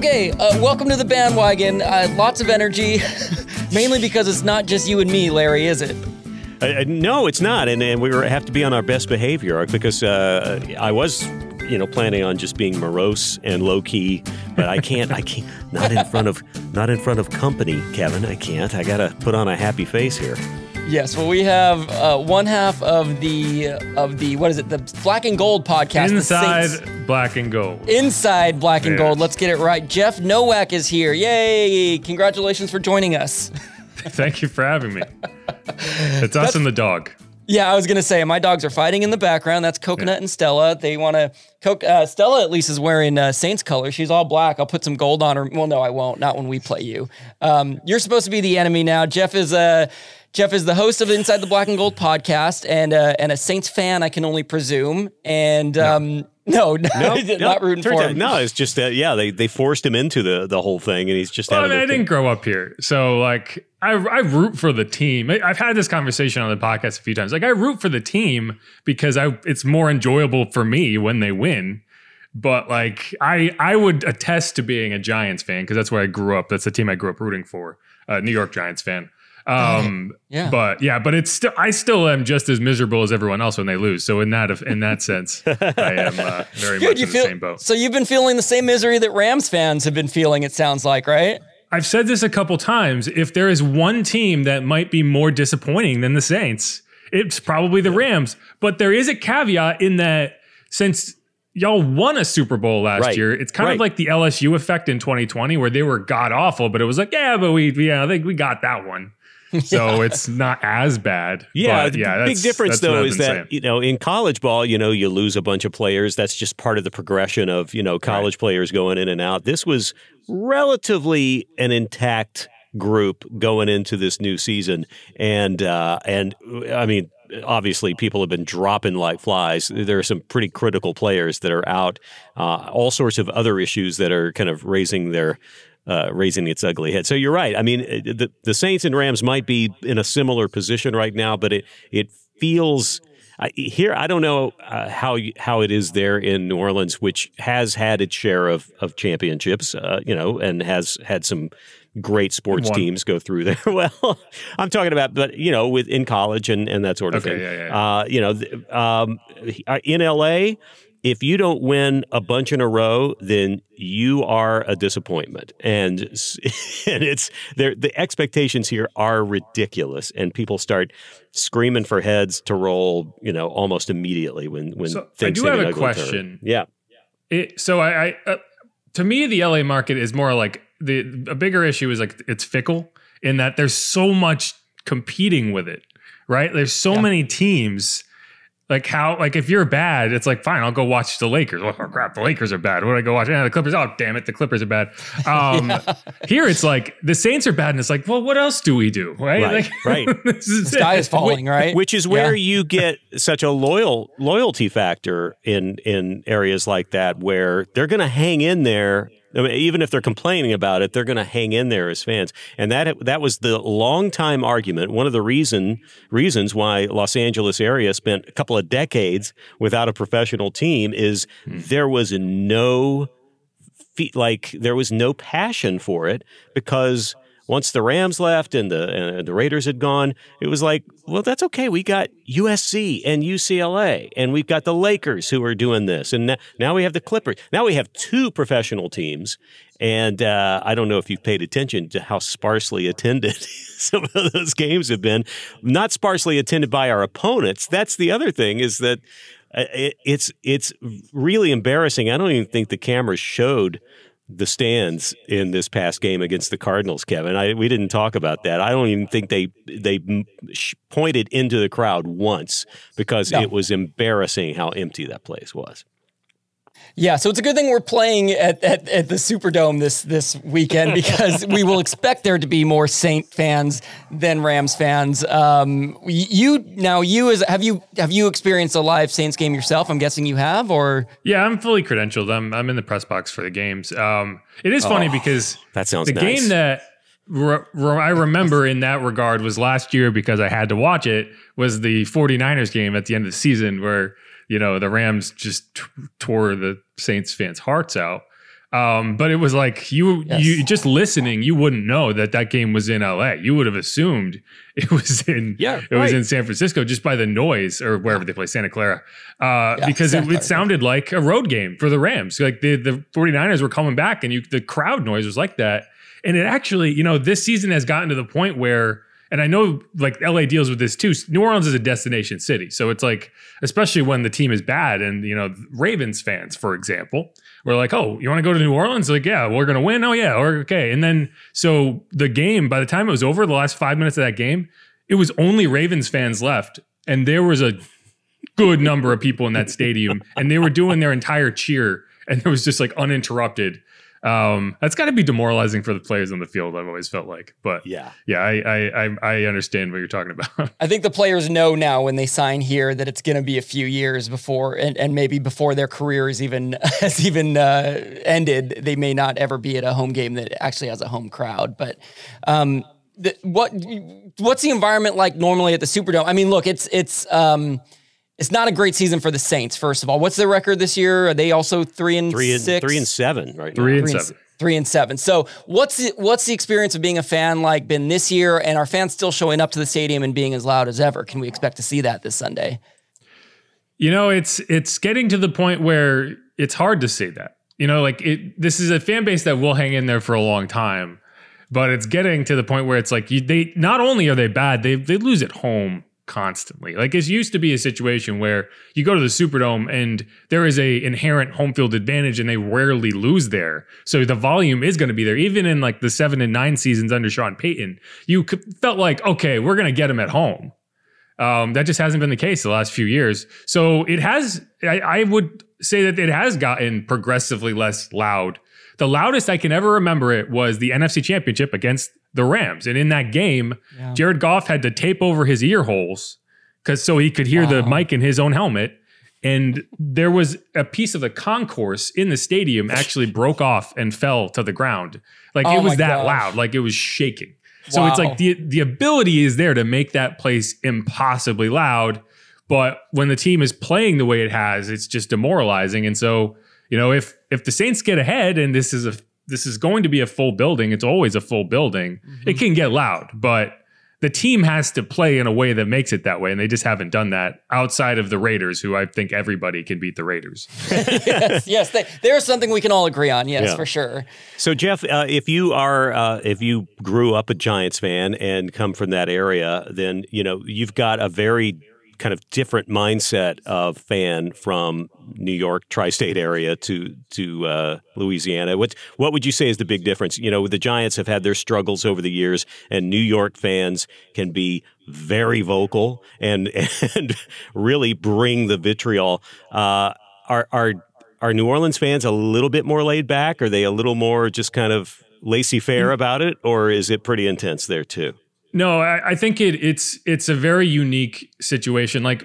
Okay, uh, welcome to the bandwagon. Uh, lots of energy, mainly because it's not just you and me, Larry, is it? Uh, no, it's not, and, and we have to be on our best behavior because uh, I was, you know, planning on just being morose and low key, but I can't. I can't. Not in front of, not in front of company, Kevin. I can't. I gotta put on a happy face here. Yes, well, we have uh, one half of the of the what is it? The Black and Gold podcast. Inside Black and Gold. Inside Black and Yes. Gold. Let's get it right. Jeff Nowak is here. Yay! Congratulations for joining us. Thank you for having me. It's us and the dog. Yeah, I was gonna say my dogs are fighting in the background. That's Coconut and Stella. They want to. Co- uh, Stella at least is wearing uh, Saints color. She's all black. I'll put some gold on her. Well, no, I won't. Not when we play you. Um, you're supposed to be the enemy now. Jeff is Uh, Jeff is the host of Inside the Black and Gold podcast and uh, and a Saints fan, I can only presume. And um, no, no, not rooting turns for out- him. No, it's just that. Yeah, they they forced him into the the whole thing, and he's just Well, I, mean, I didn't grow up here, so like I, I root for the team. I, I've had this conversation on the podcast a few times. Like I root for the team because I it's more enjoyable for me when they win. But like I I would attest to being a Giants fan because that's where I grew up. That's the team I grew up rooting for. Uh, New York Giants fan. Um, Yeah. but yeah, but it's still I still am just as miserable as everyone else when they lose. So in that in that sense, I am uh, very much in the feel same boat. so you've been feeling the same misery that Rams fans have been feeling. It sounds like, right? I've said this a couple times. If there is one team that might be more disappointing than the Saints, it's probably the Rams. But there is a caveat in that since y'all won a Super Bowl last Right. year, it's kind Right. of like the LSU effect in 2020 where they were god awful, but it was like, yeah, but we, yeah, I think we got that one. So it's not as bad. Yeah, but the yeah. big difference though is that saying. you know in college ball, you know, you lose a bunch of players. That's just part of the progression of you know college players going in and out. This was relatively an intact group going into this new season, and uh, and I mean. Obviously, people have been dropping like flies. There are some pretty critical players that are out. Uh, all sorts of other issues that are kind of raising their uh, raising its ugly head. So you're right. I mean, the, the Saints and Rams might be in a similar position right now, but it it feels I, here. I don't know uh, how how it is there in New Orleans, which has had its share of of championships, uh, you know, and has had some great sports One. teams go through there. well, I'm talking about, but you know, with in college and and that sort of Okay, thing. yeah, yeah, Uh, you know, th- um, in LA. If you don't win a bunch in a row, then you are a disappointment, and and it's there. The expectations here are ridiculous, and people start screaming for heads to roll. You know, almost immediately when when So, I things do take have a ugly turn. question. Yeah, It, so I, I uh, to me, the LA market is more like the a bigger issue is like it's fickle in that there's so much competing with it, right? There's so many teams. Like how, like if you're bad, it's like fine, I'll go watch the Lakers. Oh crap, the Lakers are bad. What do I go watch? Yeah, the Clippers. Oh damn it, the Clippers are bad. Um, Here it's like the Saints are bad, and it's like, well, what else do we do? Right, Right, Like, right. is The sky it. is falling, right? which is where Yeah. you get such a loyal loyalty factor in in areas like that where they're going to hang in there I mean, even if they're complaining about it, they're going to hang in there as fans. And that that was the long time argument. One of the reason reasons why Los Angeles area spent a couple of decades without a professional team is hmm. there was no like there was no passion for it because once the Rams left and the and the Raiders had gone, it was like, well, that's okay. We got USC and UCLA, and we've got the Lakers who are doing this, and now we have the Clippers. Now we have two professional teams, and uh, I don't know if you've paid attention to how sparsely attended some of those games have been. Not sparsely attended by our opponents. That's the other thing is that uh, it's it's really embarrassing. I don't even think the cameras showed the stands in this past game against the Cardinals, Kevin. I, we didn't talk about that. I don't even think they they pointed into the crowd once because no. it was embarrassing how empty that place was. Yeah, so it's a good thing we're playing at, at, at, the Superdome this this weekend because we will expect there to be more Saint fans than Rams fans. Um, you now you as have you have you experienced a live Saints game yourself? I'm guessing you have, or yeah, I'm fully credentialed. I'm I'm in the press box for the games. Um, it is funny oh, because that sounds the nice. game that re- re- I remember in that regard was last year because I had to watch it was the 49ers game at the end of the season where you know, the Rams just t- tore the Saints fans' hearts out. Um, but it was like you, yes. you just listening, you wouldn't know that that game was in LA. You would have assumed it was in, yeah, it right. was in San Francisco just by the noise or wherever they play, Santa Clara, uh, yeah, because Santa it, it, sounded like a road game for the Rams. Like the, the 49ers were coming back and you, the crowd noise was like that. And it actually, you know, this season has gotten to the point where and I know like LA deals with this too. New Orleans is a destination city. So it's like, especially when the team is bad and, you know, Ravens fans, for example, we're like, oh, you want to go to New Orleans? Like, yeah, we're going to win. Oh, yeah. Or, okay. And then, so the game, by the time it was over, the last five minutes of that game, it was only Ravens fans left. And there was a good number of people in that stadium and they were doing their entire cheer and it was just like uninterrupted um, that's got to be demoralizing for the players on the field. I've always felt like, but yeah, yeah, I, I I understand what you're talking about. I think the players know now when they sign here that it's going to be a few years before, and, and maybe before their career is even has even uh, ended, they may not ever be at a home game that actually has a home crowd. But um, the, what what's the environment like normally at the Superdome? I mean, look, it's it's. Um, it's not a great season for the Saints. First of all, what's their record this year? Are they also three and three and six? three and seven right three now. And three seven. And, three and seven. So what's the, what's the experience of being a fan like been this year? And are fans still showing up to the stadium and being as loud as ever? Can we expect to see that this Sunday? You know, it's it's getting to the point where it's hard to say that. You know, like it. This is a fan base that will hang in there for a long time, but it's getting to the point where it's like you, they not only are they bad, they they lose at home constantly. Like it used to be a situation where you go to the Superdome and there is a inherent home field advantage and they rarely lose there. So the volume is going to be there. Even in like the 7 and 9 seasons under Sean Payton, you felt like, okay, we're going to get them at home. Um, that just hasn't been the case the last few years. So it has I, I would say that it has gotten progressively less loud. The loudest I can ever remember it was the NFC Championship against the Rams. And in that game, yeah. Jared Goff had to tape over his ear holes because so he could hear wow. the mic in his own helmet. And there was a piece of the concourse in the stadium actually broke off and fell to the ground. Like oh it was that gosh. loud, like it was shaking. So wow. it's like the the ability is there to make that place impossibly loud, but when the team is playing the way it has, it's just demoralizing. And so, you know, if if the Saints get ahead and this is a this is going to be a full building. It's always a full building. Mm-hmm. It can get loud, but the team has to play in a way that makes it that way, and they just haven't done that outside of the Raiders, who I think everybody can beat the Raiders. yes, yes, they, there's something we can all agree on. Yes, yeah. for sure. So, Jeff, uh, if you are, uh, if you grew up a Giants fan and come from that area, then you know you've got a very kind of different mindset of fan from New York tri-state area to to uh, Louisiana. What what would you say is the big difference? You know, the Giants have had their struggles over the years, and New York fans can be very vocal and and really bring the vitriol. Uh, are are are New Orleans fans a little bit more laid back? Are they a little more just kind of laissez faire mm. about it, or is it pretty intense there too? No, I, I think it, it's it's a very unique situation. Like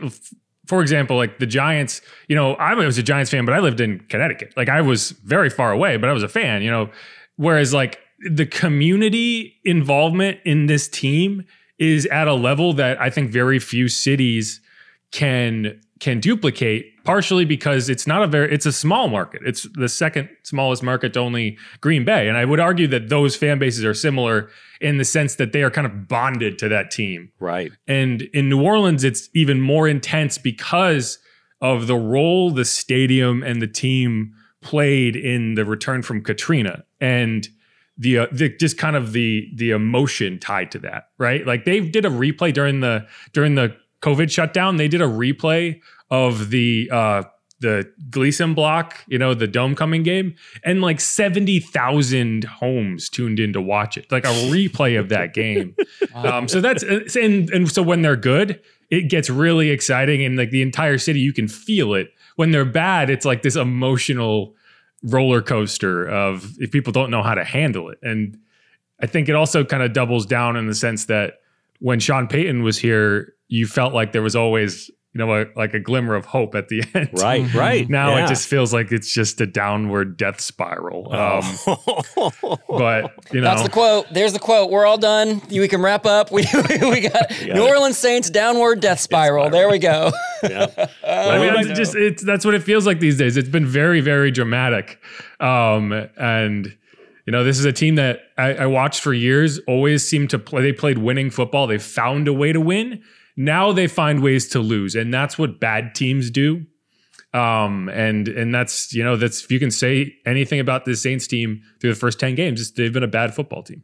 for example, like the Giants, you know, I was a Giants fan, but I lived in Connecticut. Like I was very far away, but I was a fan, you know. Whereas like the community involvement in this team is at a level that I think very few cities can can duplicate partially because it's not a very it's a small market. It's the second smallest market to only green bay. And i would argue that those fan bases are similar in the sense that they are kind of bonded to that team. Right. and in new orleans it's even more intense because of the role the stadium and the team played in the return from katrina and the, uh, the just kind of the the emotion tied to that right? Like they did a replay during the during the covid shutdown. They did a replay of the uh the Gleason block, you know, the dome coming game, and like 70,000 homes tuned in to watch it. Like a replay of that game. Um, so that's and and so when they're good, it gets really exciting and like the entire city you can feel it. When they're bad, it's like this emotional roller coaster of if people don't know how to handle it. And I think it also kind of doubles down in the sense that when Sean Payton was here, you felt like there was always, you know, a, like a glimmer of hope at the end. Right, right. Now Yeah. it just feels like it's just a downward death spiral. Um, but you know, That's the quote. There's the quote. We're all done. We can wrap up. We, we got New Orleans Saints downward death spiral. There we go. yeah. I mean, it's just it's that's what it feels like these days. It's been very, very dramatic, um, and you know, this is a team that I, I watched for years. Always seemed to play. They played winning football. They found a way to win. Now they find ways to lose, and that's what bad teams do. Um, and and that's you know that's if you can say anything about this Saints team through the first ten games, they've been a bad football team.